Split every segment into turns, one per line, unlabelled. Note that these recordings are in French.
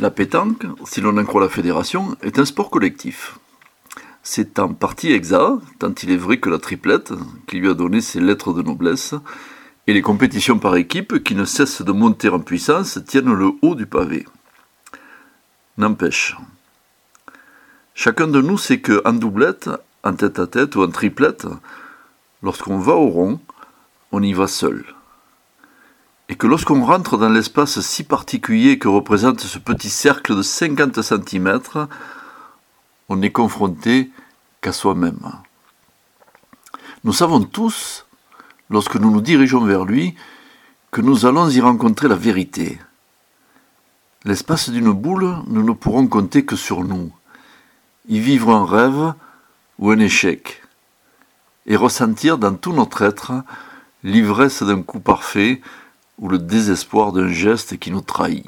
La pétanque, si l'on en croit la fédération, est un sport collectif. C'est en partie exact, tant il est vrai que la triplette, qui lui a donné ses lettres de noblesse, et les compétitions par équipe, qui ne cessent de monter en puissance, tiennent le haut du pavé. N'empêche, chacun de nous sait que en doublette, en tête à tête ou en triplette, lorsqu'on va au rond, on y va seul. Et que lorsqu'on rentre dans l'espace si particulier que représente ce petit cercle de 50 cm, on n'est confronté qu'à soi-même. Nous savons tous, lorsque nous nous dirigeons vers lui, que nous allons y rencontrer la vérité. L'espace d'une boule, nous ne pourrons compter que sur nous, y vivre un rêve ou un échec, et ressentir dans tout notre être l'ivresse d'un coup parfait ou le désespoir d'un geste qui nous trahit.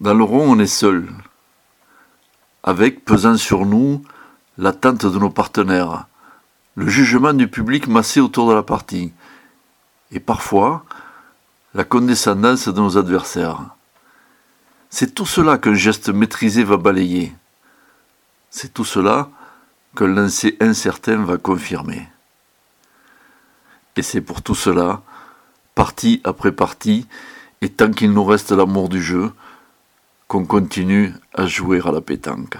Dans le rond, on est seul, avec pesant sur nous l'attente de nos partenaires, le jugement du public massé autour de la partie, et parfois la condescendance de nos adversaires. C'est tout cela qu'un geste maîtrisé va balayer. C'est tout cela qu'un lancer incertain va confirmer. Et c'est pour tout cela, partie après partie, et tant qu'il nous reste l'amour du jeu, qu'on continue à jouer à la pétanque.